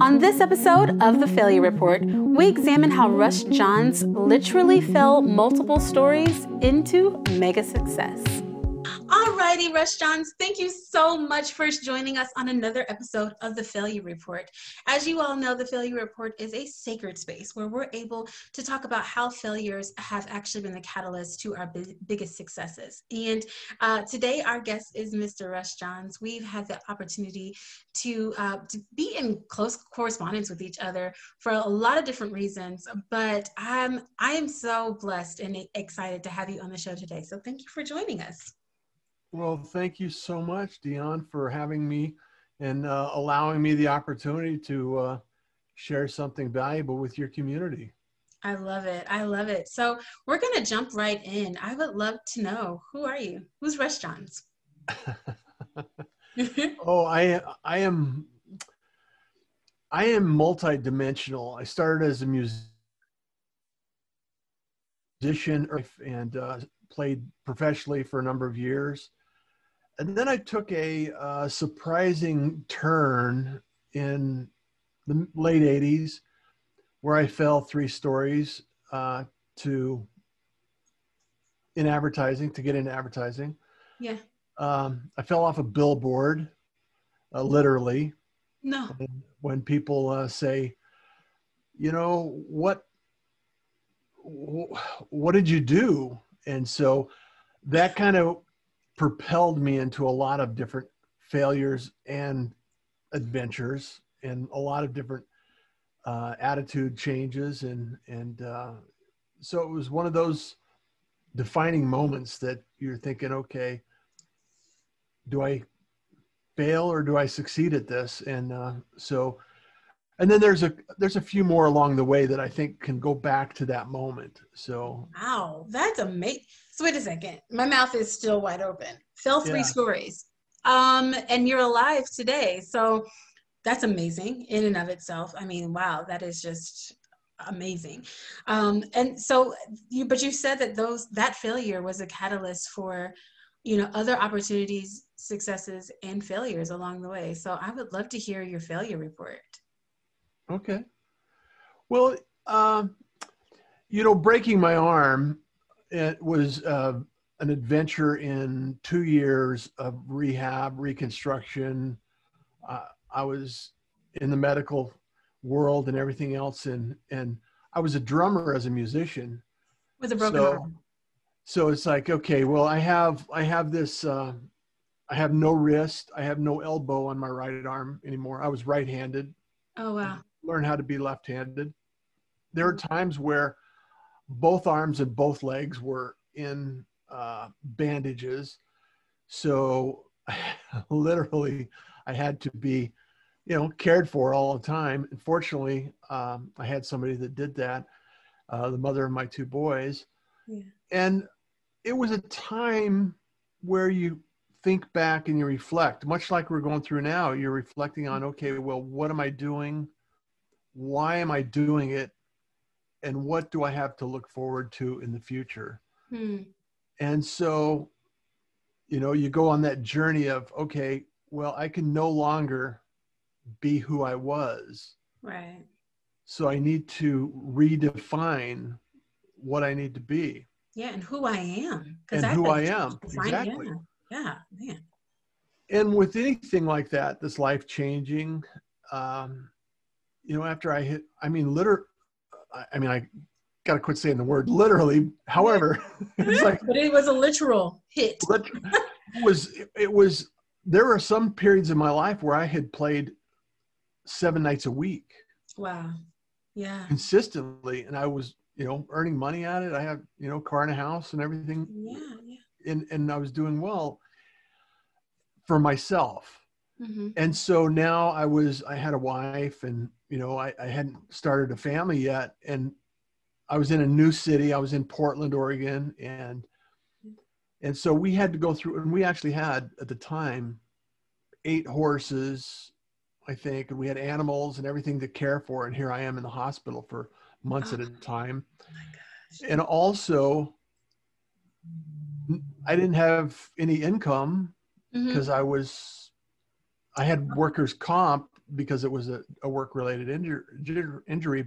On this episode of The Failure Report, we examine how Russ Johns literally fell multiple stories into mega success. Alrighty, Johns, thank you so much for joining us on another episode of The Failure Report. As you all know, The Failure Report is a sacred space where we're able to talk about how failures have actually been the catalyst to our biggest successes. And uh, today, our guest is Mr. Russ Johns. We've had the opportunity to, uh, to be in close correspondence with each other for a lot of different reasons, but I'm, I am so blessed and excited to have you on the show today. So thank you for joining us. Well, thank you so much, Deon, for having me and uh, allowing me the opportunity to uh, share something valuable with your community. I love it. I love it. So we're going to jump right in. I would love to know who are you? Who's Johns? oh, I I am I am multidimensional. I started as a musician and uh, played professionally for a number of years and then I took a uh, surprising turn in the late 80s where I fell three stories uh, to in advertising to get into advertising. Yeah. Um, I fell off a billboard, uh, literally. No. And when people uh, say, you know, what, what did you do? And so that kind of propelled me into a lot of different failures and adventures and a lot of different uh, attitude changes and and uh, so it was one of those defining moments that you're thinking okay do i fail or do i succeed at this? And uh, so and then there's a there's a few more along the way that i think can go back to that moment so. Wow that's amazing so wait a second my mouth is still wide open. Fell three yeah. stories. Um and you're alive today so that's amazing in and of itself. I mean wow that is just amazing. Um and so you but you said that those that failure was a catalyst for you know other opportunities successes and failures along the way. So i would love to hear your failure report Okay. Well, um, you know, breaking my arm it was uh, an adventure in two years of rehab, reconstruction. Uh, I was in the medical world and everything else, and and I was a drummer as a musician. With a broken so, arm. So it's like, okay, well, I have I have this. Uh, I have no wrist. I have no elbow on my right arm anymore. I was right-handed. Oh wow learn how to be left-handed. There are times where both arms and both legs were in uh, bandages, so literally I had to be, you know, cared for all the time. Unfortunately, um, I had somebody that did that, uh, the mother of my two boys, yeah. and it was a time where you think back and you reflect, much like we're going through now. You're reflecting on, okay, well, what am I doing? Why am I doing it? And what do I have to look forward to in the future? Hmm. And so, you know, you go on that journey of, okay, well, I can no longer be who I was. Right. So I need to redefine what I need to be. Yeah, and who I am. And who I am. Exactly. Yeah. yeah, man. And with anything like that, that's life changing, um, you know, after I hit, I mean, liter, I mean, I got to quit saying the word literally. However, it's like, but it was a literal hit. it was, it was, there were some periods in my life where I had played seven nights a week. Wow. Yeah. Consistently. And I was, you know, earning money at it. I had, you know, car and a house and everything. Yeah. yeah. And, and I was doing well for myself. Mm-hmm. And so now I was, I had a wife and you know, I, I hadn't started a family yet, and I was in a new city. I was in Portland, Oregon, and and so we had to go through, and we actually had at the time eight horses, I think, and we had animals and everything to care for. And here I am in the hospital for months oh, at a time, and also I didn't have any income because mm-hmm. I was I had workers' comp because it was a, a work related injur- injury.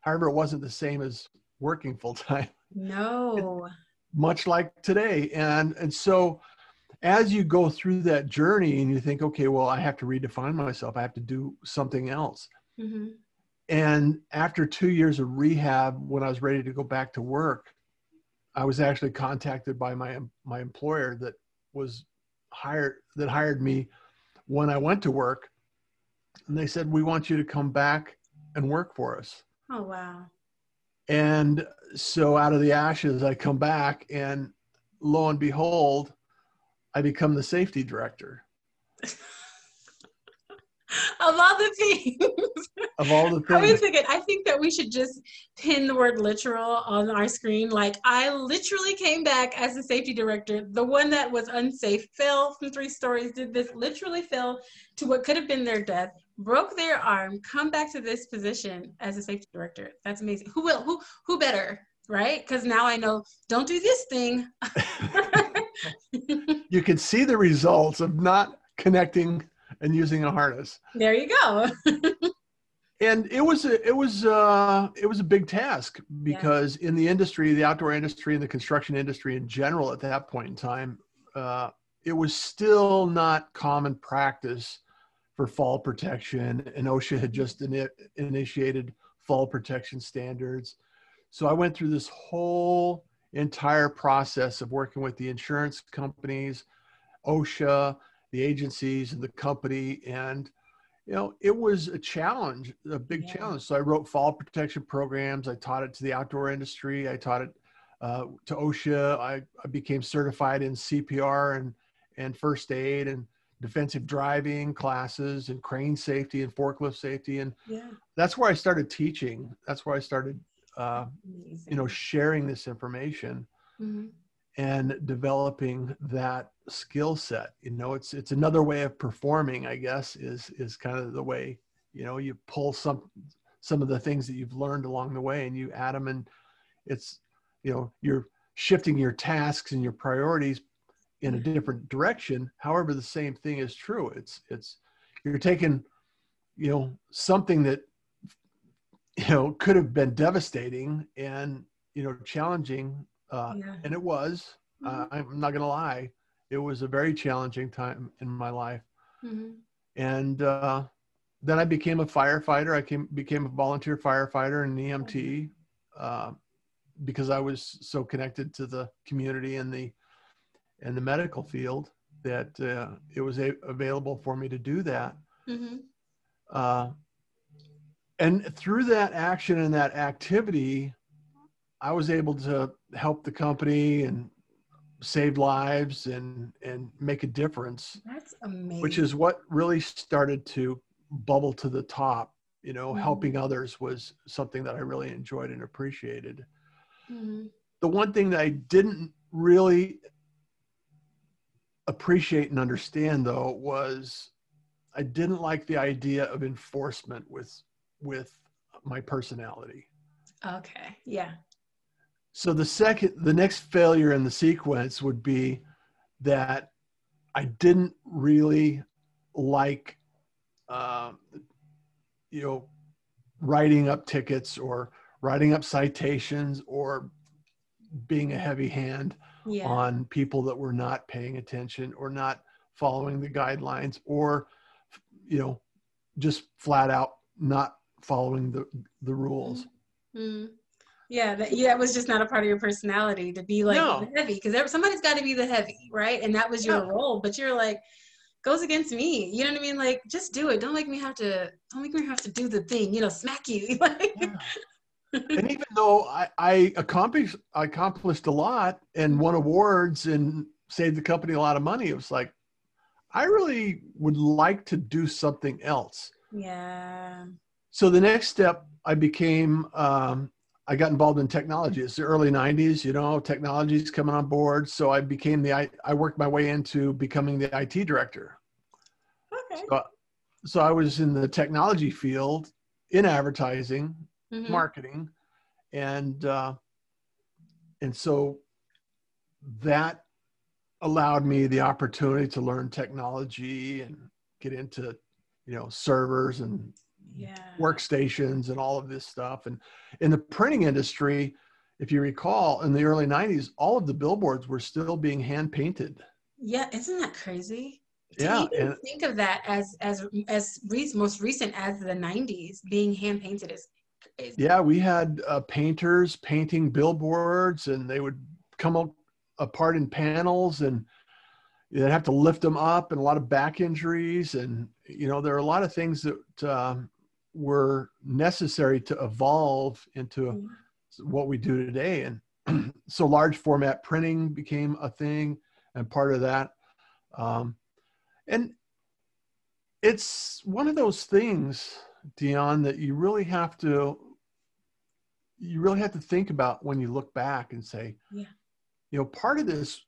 However, it wasn't the same as working full time. No. Much like today. And, and so as you go through that journey and you think, okay, well, I have to redefine myself, I have to do something else. Mm-hmm. And after two years of rehab, when I was ready to go back to work, I was actually contacted by my my employer that was hired that hired me when I went to work, and they said, "We want you to come back and work for us." Oh wow! And so out of the ashes, I come back, and lo and behold, I become the safety director. of all the things. Of all the things. I was thinking, I think that we should just pin the word literal on our screen. Like, I literally came back as the safety director. The one that was unsafe fell from three stories, did this, literally fell to what could have been their death, broke their arm, come back to this position as a safety director. That's amazing. Who will, who, who better? Right? Because now I know, don't do this thing. you can see the results of not connecting and using a harness. There you go. and it was a, it was uh, it was a big task because yeah. in the industry, the outdoor industry and the construction industry in general, at that point in time, uh, it was still not common practice for fall protection, and OSHA had just in, initiated fall protection standards. So I went through this whole entire process of working with the insurance companies, OSHA, the agencies and the company and you know it was a challenge a big yeah. challenge. So i wrote fall protection programs i taught it to the outdoor industry i taught it uh, to osha I, I became certified in cpr and and first aid and defensive driving classes and crane safety and forklift safety and yeah. that's where i started teaching. That's where i started uh, you know sharing this information. Mm-hmm and developing that skill set. You know it's it's another way of performing i guess is is kind of the way you know you pull some some of the things that you've learned along the way and you add them and it's you know you're shifting your tasks and your priorities in a different direction. However the same thing is true. It's it's you're taking you know something that you know could have been devastating and you know challenging uh, yeah. And it was, uh. I'm not going to lie, it was a very challenging time in my life. Mm-hmm. And uh, then I became a firefighter. I came, became a volunteer firefighter and EMT uh, because I was so connected to the community and the and the medical field that uh, it was a- available for me to do that. Mm-hmm. Uh, and through that action and that activity, I was able to help the company and save lives and and make a difference. That's amazing. Which is what really started to bubble to the top. You know, mm-hmm. helping others was something that I really enjoyed and appreciated. Mm-hmm. The one thing that I didn't really appreciate and understand though was I didn't like the idea of enforcement with with my personality. Okay. Yeah. So the second, the next failure in the sequence would be that I didn't really like, uh, you know, writing up tickets or writing up citations or being a heavy hand yeah. on people that were not paying attention or not following the guidelines or, you know, just flat out not following the the rules. Mm-hmm. Yeah, that, yeah, that was just not a part of your personality to be like no. heavy because somebody's got to be the heavy, right? And that was your role, but you're like goes against me. You know what I mean? Like, just do it. Don't make me have to. Don't make me have to do the thing. You know, smack you. like, yeah. and even though I, I accomplished I accomplished a lot and won awards and saved the company a lot of money, it was like I really would like to do something else. Yeah. So the next step, I became um, I got involved in technology. It's the early 90s, you know, technology's coming on board. So I became the, I, I worked my way into becoming the IT director. Okay. So, so I was in the technology field in advertising, mm-hmm. marketing, and, uh, and so that allowed me the opportunity to learn technology and get into you know servers and yeah. workstations and all of this stuff and in the printing industry if you recall in the early 90s all of the billboards were still being hand painted yeah isn't that crazy to yeah and think of that as as as re- most recent as the 90s being hand painted is crazy. yeah we had uh, painters painting billboards and they would come up apart in panels and they'd have to lift them up and a lot of back injuries and you know there are a lot of things that um, were necessary to evolve into Mhm. what we do today and so large format printing became a thing and part of that um, and it's one of those things deon that you really have to you really have to think about when you look back and say Yeah. you know part of this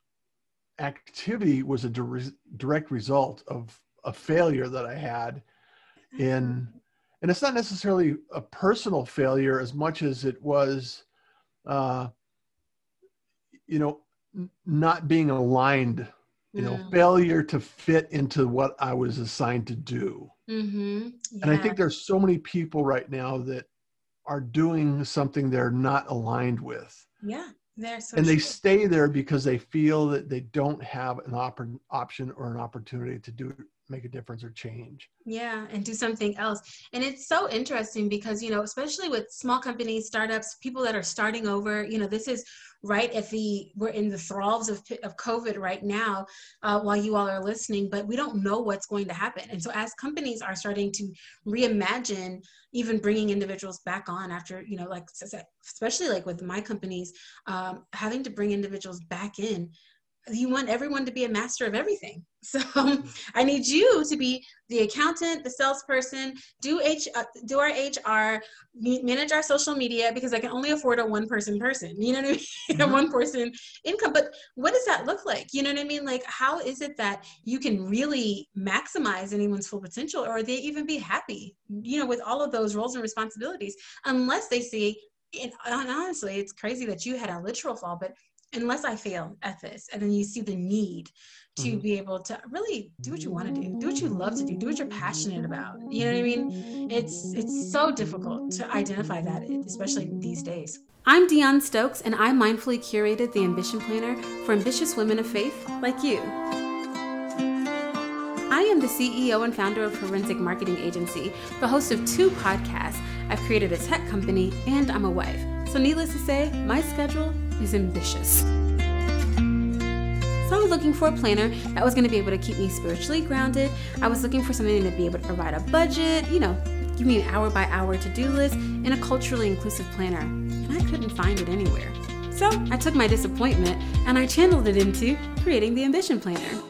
activity was a direct result of a failure that i had in and it's not necessarily a personal failure as much as it was uh, you know n- not being aligned you know failure to fit into what i was assigned to do. Mm-hmm. and i think there's so many people right now that are doing something they're not aligned with. Yeah, they're so and they stay there because they feel that they don't have an op- option or an opportunity to do make a difference or change Yeah, and do something else. And it's so interesting because, you know, especially with small companies, startups, people that are starting over, you know, this is right at the, we're in the thralls of, of COVID right now uh, while you all are listening, but we don't know what's going to happen. And so as companies are starting to reimagine even bringing individuals back on after, you know, like, especially like with my companies, um, having to bring individuals back in, you want everyone to be a master of everything. So I need you to be the accountant, the salesperson, do H, uh, do our HR, manage our social media because I can only afford a one person person. You know what I mean? a Mhm. one person income. But what does that look like? You know what I mean? Like, how is it that you can really maximize anyone's full potential, or they even be happy? You know, with all of those roles and responsibilities, unless they see. And honestly, it's crazy that you had a literal fall, but unless I fail at this, and then you see the need to Mhm. be able to really do what you want to do, do what you love to do, do what you're passionate about. You know what I mean? It's it's so difficult to identify that, especially these days. I'm Deon Stokes, and I mindfully curated the Ambition Planner for ambitious women of faith like you. I am the CEO and founder of Forensic Marketing Agency, the host of two podcasts. I've created a tech company, and I'm a wife. So, needless to say, my schedule is ambitious. So I was looking for a planner that was going to be able to keep me spiritually grounded. I was looking for something to be able to provide a budget, you know, give me an hour by hour to do list, and a culturally inclusive planner. And I couldn't find it anywhere. So I took my disappointment and I channeled it into creating the Ambition Planner.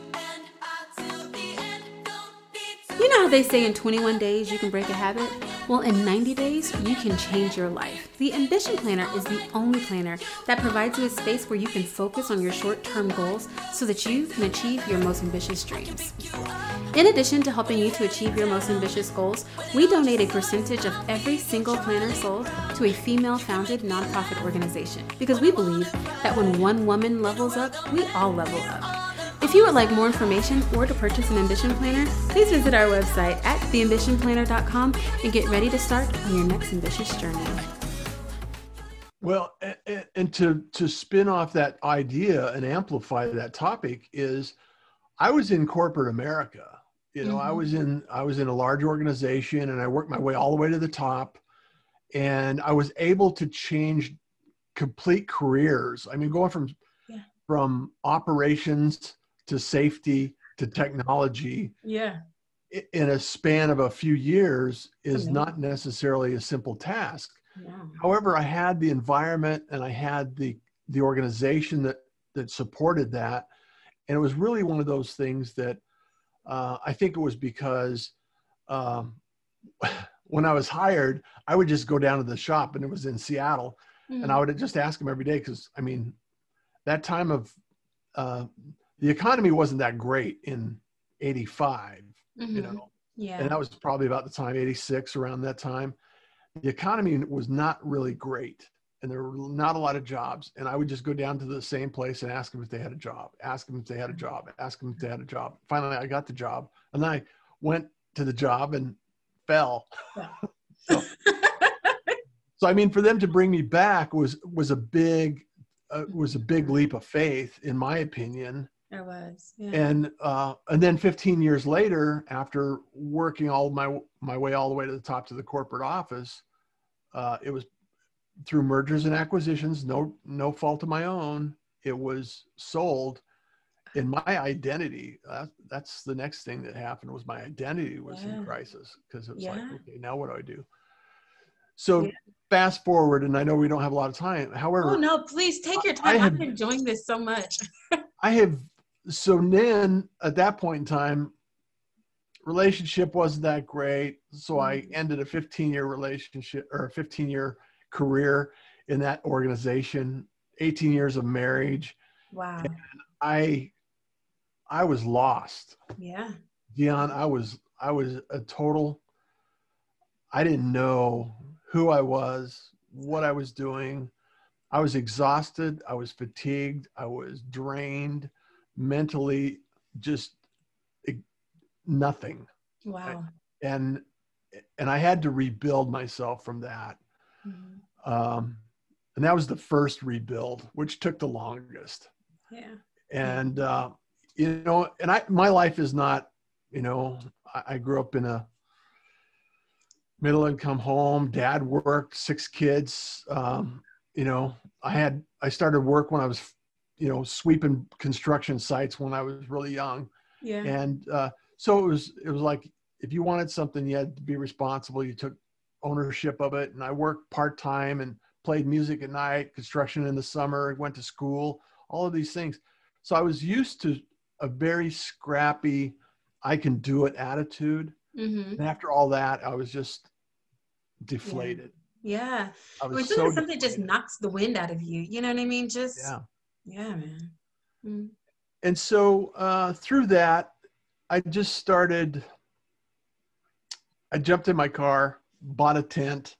You know how they say in 21 days you can break a habit? Well, in 90 days, you can change your life. The Ambition Planner is the only planner that provides you a space where you can focus on your short term goals so that you can achieve your most ambitious dreams. In addition to helping you to achieve your most ambitious goals, we donate a percentage of every single planner sold to a female founded nonprofit organization because we believe that when one woman levels up, we all level up. If you would like more information or to purchase an Ambition Planner, please visit our website at theambitionplanner.com and get ready to start on your next ambitious journey. Well, and to to spin off that idea and amplify that topic is, I was in corporate America. You know, I Mhm. was in I was in a large organization, and I worked my way all the way to the top, and I was able to change complete careers. I mean, going from Yeah. from operations to safety to technology Yeah. in a span of a few years is not necessarily a simple task. Yeah. however i had the environment and i had the the organization that that supported that. And it was really one of those things that uh, i think it was because um, when i was hired i would just go down to the shop and it was in seattle. And i would just ask them every day because i mean that time of uh, the economy wasn't that great in 85 you Mhm. know Yeah. and that was probably about the time 86 around that time the economy was not really great and there were not a lot of jobs and i would just go down to the same place and ask them if they had a job ask them if they had a job ask them if they had a job finally i got the job and then i went to the job and fell. Yeah. so, so, I mean, for them to bring me back was was a big uh, was a big leap of faith, in my opinion. It was. Yeah. And uh, and then 15 years later, after working all my my way all the way to the top to the corporate office, uh, it was through mergers and acquisitions. No no fault of my own. It was sold in my identity uh, that's the next thing that happened was my identity was yeah. in crisis because it was yeah. like okay now what do i do so fast forward and i know we don't have a lot of time however oh no please take your time have, i'm enjoying this so much i have so then at that point in time relationship wasn't that great so i mm-hmm. ended a 15 year relationship or a 15 year career in that organization 18 years of marriage wow and i I was lost. Yeah. Deon, I was I was a total I didn't know who I was, what I was doing. I was exhausted, I was fatigued, I was drained, mentally just nothing. Wow. And and I had to rebuild myself from that. Mm-hmm. Um, and that was the first rebuild, which took the longest. Yeah. And uh, you know, and I, my life is not, you know, I, I grew up in a middle income home. Dad worked, six kids. Um, you know, I had, I started work when I was, you know, sweeping construction sites when I was really young. Yeah. And uh, so it was, it was like, if you wanted something, you had to be responsible. You took ownership of it. And I worked part time and played music at night, construction in the summer, went to school, all of these things. So I was used to a very scrappy, I can do it attitude. Mm-hmm. And after all that, I was just deflated. Yeah. I was so something just knocks the wind out of you. You know what I mean? Just yeah, yeah, man. Mm. And so uh, through that, I just started. I jumped in my car, bought a tent.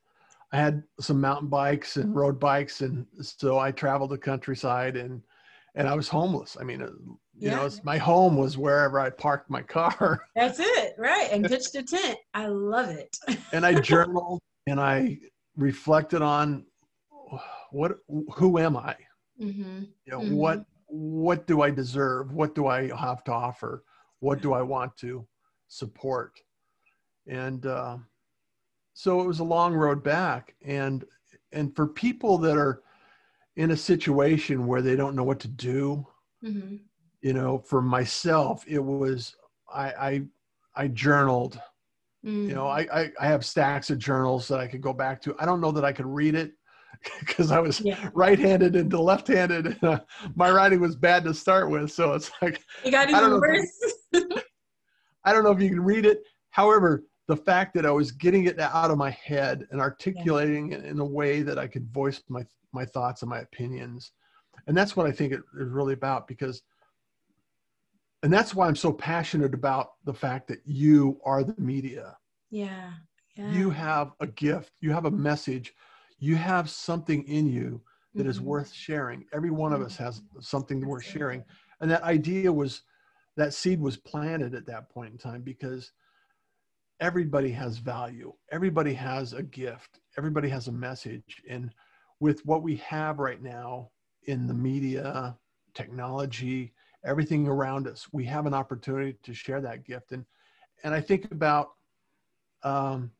I had some mountain bikes and road bikes, and so I traveled the countryside and and I was homeless. I mean, uh, you yeah. know, my home was wherever I parked my car. That's it, right? And pitched a tent. I love it. and I journaled and I reflected on what, who am I? Mm-hmm. You know, mm-hmm. what, what do I deserve? What do I have to offer? What do I want to support? And uh, so it was a long road back. And and for people that are in a situation where they don't know what to do, mm-hmm you know for myself it was i i, I journaled mm. you know mm. I, I, I have stacks of journals that i could go back to i don't know that i could read it because i was yeah. right-handed and left-handed uh, my writing was bad to start with so it's like you got even worse i don't know if you can read it however the fact that i was getting it out of my head and articulating yeah. it in a way that i could voice my my thoughts and my opinions and that's what i think it is really about because and that's why i'm so passionate about the fact that you are the media yeah, yeah. you have a gift you have a message you have something in you that mm-hmm. is worth sharing. Every one of us has something worth sharing. And that idea was that seed was planted at that point in time because everybody has value. Everybody has a gift. Everybody has a message. And with what we have right now in the media technology everything around us we have an opportunity to share that gift. And and i think about um,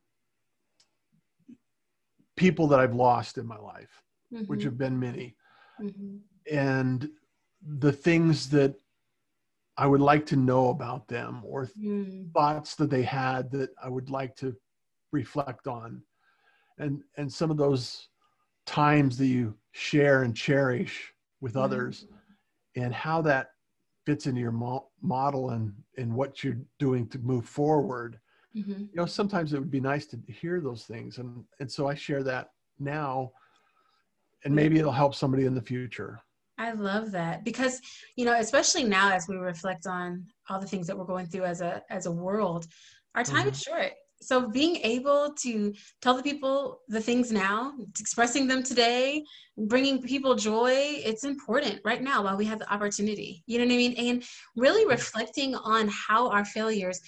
people that i've lost in my life mm-hmm. which have been many mm-hmm. and the things that i would like to know about them or mm. thoughts that they had that i would like to reflect on and and some of those times that you share and cherish with mm. others and how that fits into your mo- model and and what you're doing to move forward mm-hmm. you know sometimes it would be nice to hear those things and and so i share that now and maybe it'll help somebody in the future i love that because you know especially now as we reflect on all the things that we're going through as a as a world our time mm-hmm. is short so being able to tell the people the things now, expressing them today, bringing people joy, it's important right now while we have the opportunity. You know what I mean? And really reflecting on how our failures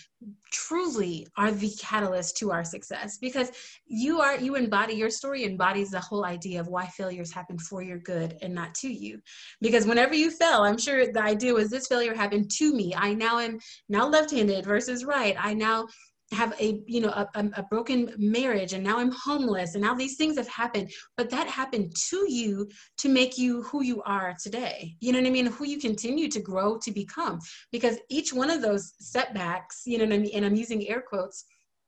truly are the catalyst to our success because you are you embody your story embodies the whole idea of why failures happen for your good and not to you because whenever you fell i'm sure the idea was this failure happened to me i now am now left-handed versus right i now have a you know a, a, broken marriage and now i'm homeless and now these things have happened but that happened to you to make you who you are today. You know what i mean? Who you continue to grow to become. Because each one of those setbacks you know what i mean? And i'm using air quotes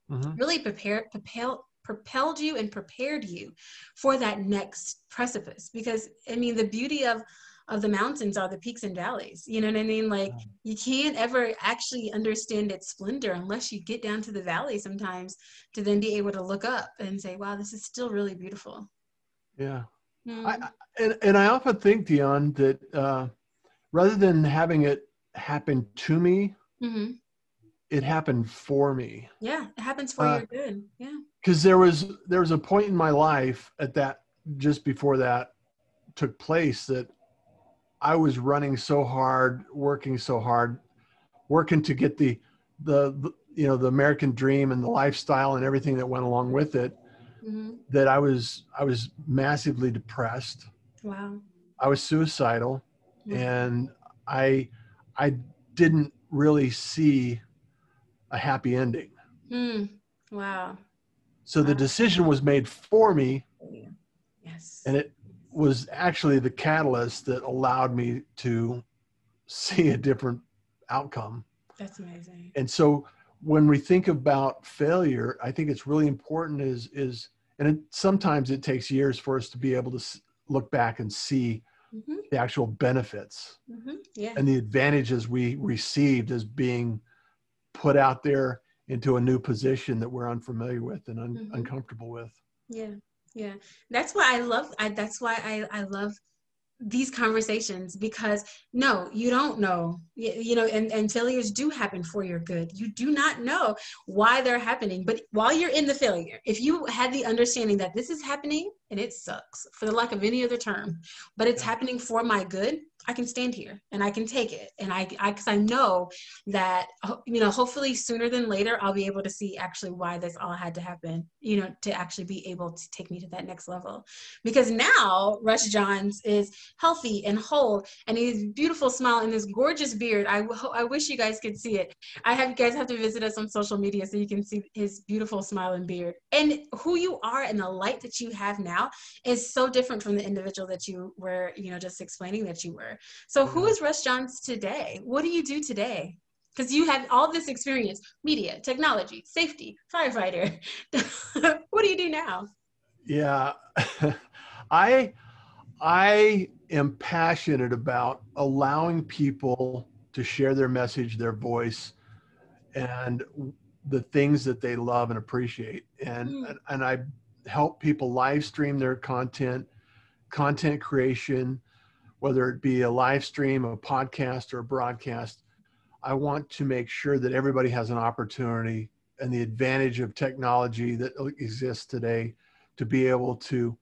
mm-hmm. really prepared propel propelled you and prepared you for that next precipice. Because i mean the beauty of of the mountains are the peaks and valleys. You know what I mean? Like you can't ever actually understand its splendor unless you get down to the valley sometimes to then be able to look up and say, wow, this is still really beautiful. Yeah. Mm. I, and, and I often think, Deon, that uh, rather than having it happen to me, mm-hmm. it happened for me. Yeah, it happens for uh, your good. Yeah. Because there was there was a point in my life at that just before that took place that I was running so hard, working so hard, working to get the, the, the you know the American dream and the lifestyle and everything that went along with it. Mm-hmm. That I was I was massively depressed. Wow. I was suicidal, mm-hmm. and I I didn't really see a happy ending. Mm. Wow. So wow. the decision was made for me. Yes. And it was actually the catalyst that allowed me to see a different outcome. That's amazing. And so when we think about failure, I think it's really important is is and it, sometimes it takes years for us to be able to look back and see mm-hmm. the actual benefits mm-hmm. yeah. and the advantages we received as being put out there into a new position that we're unfamiliar with and un- mm-hmm. uncomfortable with. Yeah yeah. That's why i love I, that's why i i love these conversations because no you don't know. You, you, know and, and failures do happen for your good. You do not know why they're happening. But while you're in the failure if you had the understanding that this is happening and it sucks for the lack of any other term but it's happening for my good I can stand here and I can take it. And I, I, cause I know that, you know, hopefully sooner than later, I'll be able to see actually why this all had to happen, you know, to actually be able to take me to that next level. Because now Russ Johns is healthy and whole and he's beautiful smile and this gorgeous beard. I, I wish you guys could see it. I have you guys have to visit us on social media so you can see his beautiful smile and beard. And who you are and the light that you have now is so different from the individual that you were, you know, just explaining that you were. So, who is Russ Johns today? What do you do today? Because you have all this experience media, technology, safety, firefighter. what do you do now? Yeah, I, I am passionate about allowing people to share their message, their voice, and the things that they love and appreciate. And, mm. and, and I help people live stream their content, content creation, whether it be a live stream, a podcast, or a broadcast, I want to make sure that everybody has an opportunity and the advantage of technology that exists today to be able to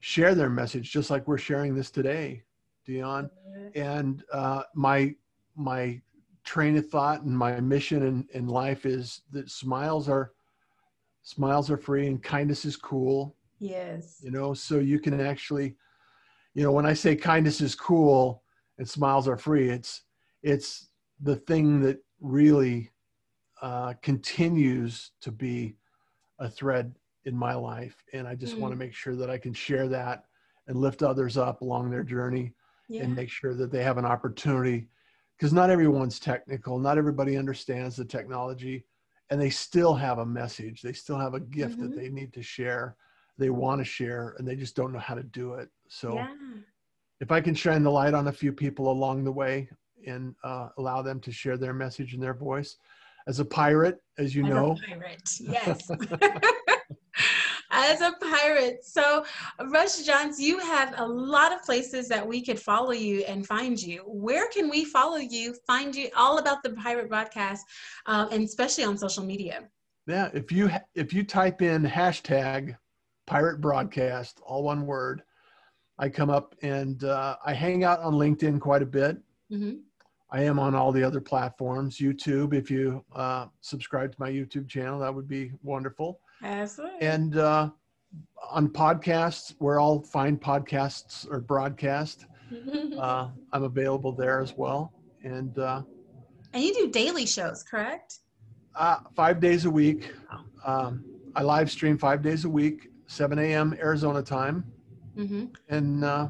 share their message, just like we're sharing this today, Deon. And uh, my my train of thought and my mission in, in life is that smiles are smiles are free and kindness is cool. Yes. You know, so you can actually you know when i say kindness is cool and smiles are free it's it's the thing that really uh, continues to be a thread in my life and i just mm. want to make sure that i can share that and lift others up along their journey yeah. and make sure that they have an opportunity because not everyone's technical not everybody understands the technology and they still have a message they still have a gift mm-hmm. that they need to share they want to share and they just don't know how to do it. So yeah. if I can shine the light on a few people along the way and uh, allow them to share their message and their voice as a pirate, as you as know. pirate, yes. as a pirate. So, Russ Johns, you have a lot of places that we could follow you and find you. Where can we follow you, find you all about the pirate broadcast, um, and especially on social media? Yeah, if you if you type in hashtag pirate broadcast, all one word, I come up and uh, I hang out on LinkedIn quite a bit. Mm-hmm. I am on all the other platforms. YouTube, if you uh, subscribe to my YouTube channel, that would be wonderful. Absolutely. And uh, on podcasts, where all fine podcasts or broadcast, uh, I'm available there as well. And uh, and you do daily shows, correct? Uh, five days a week. Um, I live stream five days a week, 7 a.m. Arizona time. Mm-hmm. And uh,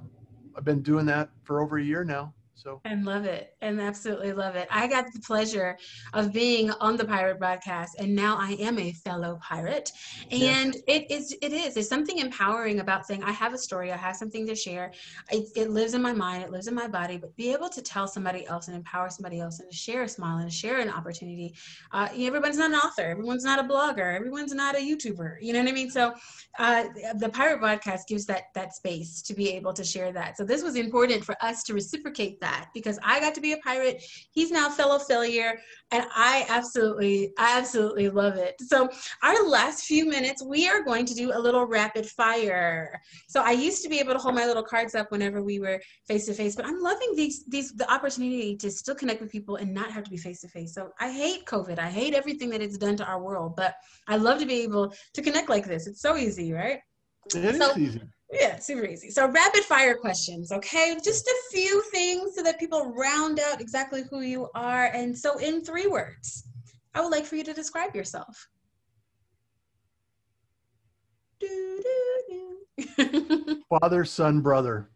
I've been doing that for over a year now. So and love it and absolutely love it. I got the pleasure of being on the pirate broadcast, and now I am a fellow pirate. And yeah. it is it is there's something empowering about saying I have a story, I have something to share. It, it lives in my mind, it lives in my body, but be able to tell somebody else and empower somebody else and to share a smile and share an opportunity. Uh, everyone's not an author, everyone's not a blogger, everyone's not a YouTuber. You know what I mean? So uh, the pirate broadcast gives that that space to be able to share that. So this was important for us to reciprocate that that because I got to be a pirate. He's now fellow failure, and I absolutely, I absolutely love it. So our last few minutes, we are going to do a little rapid fire. So I used to be able to hold my little cards up whenever we were face to face, but I'm loving these these the opportunity to still connect with people and not have to be face to face. So I hate COVID. I hate everything that it's done to our world, but I love to be able to connect like this. It's so easy, right? It so, is easy. Yeah, super easy. So rapid fire questions, okay? Just a few things so that people round out exactly who you are. And so in three words, I would like for you to describe yourself. Father, son, brother.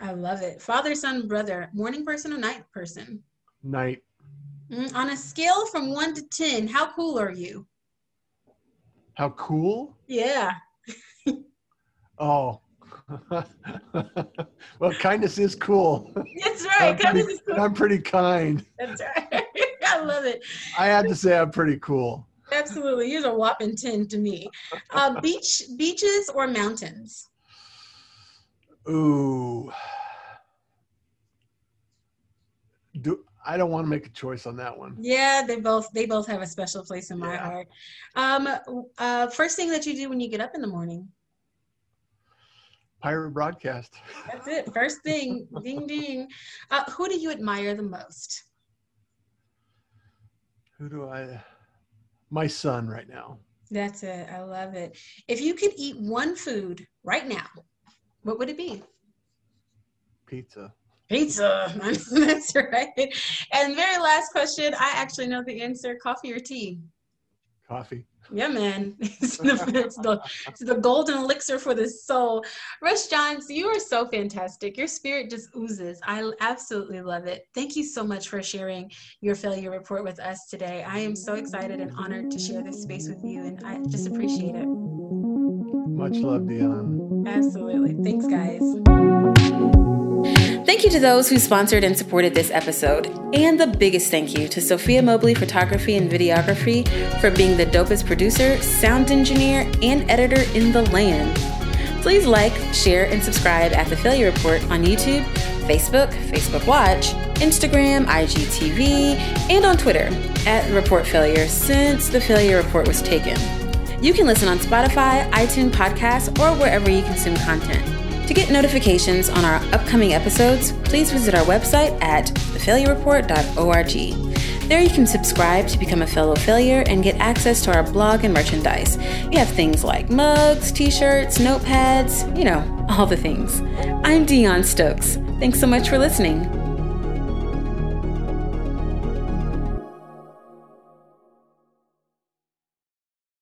I love it. Father, son, brother. Morning person or night person? Night. Mm, on a scale from one to 10, how cool are you? How cool? Yeah. Oh, well, kindness is cool. That's right. I'm pretty, cool. I'm pretty kind. That's right. I love it. I had to say I'm pretty cool. Absolutely. Here's a whopping 10 to me. Uh, beach, beaches or mountains? Ooh. Do I don't want to make a choice on that one. Yeah, they both they both have a special place in my yeah. heart. Um, uh, first thing that you do when you get up in the morning? Pirate broadcast. That's it. First thing, ding ding. Uh, who do you admire the most? Who do I? My son right now. That's it. I love it. If you could eat one food right now, what would it be? Pizza. Pizza. That's right. And very last question. I actually know the answer. Coffee or tea? Coffee. Yeah, man. It's the, it's, the, it's the golden elixir for the soul. Russ Johns, you are so fantastic. Your spirit just oozes. I absolutely love it. Thank you so much for sharing your failure report with us today. I am so excited and honored to share this space with you, and I just appreciate it. Much love, Deon. Absolutely. Thanks, guys. Thank you to those who sponsored and supported this episode. And the biggest thank you to Sophia Mobley Photography and Videography for being the dopest producer, sound engineer, and editor in the land. Please like, share, and subscribe at The Failure Report on YouTube, Facebook, Facebook Watch, Instagram, IGTV, and on Twitter at Report Failure since The Failure Report was taken. You can listen on Spotify, iTunes Podcasts, or wherever you consume content. To get notifications on our upcoming episodes, please visit our website at thefailureReport.org. There you can subscribe to become a fellow failure and get access to our blog and merchandise. We have things like mugs, t shirts, notepads, you know, all the things. I'm Deon Stokes. Thanks so much for listening.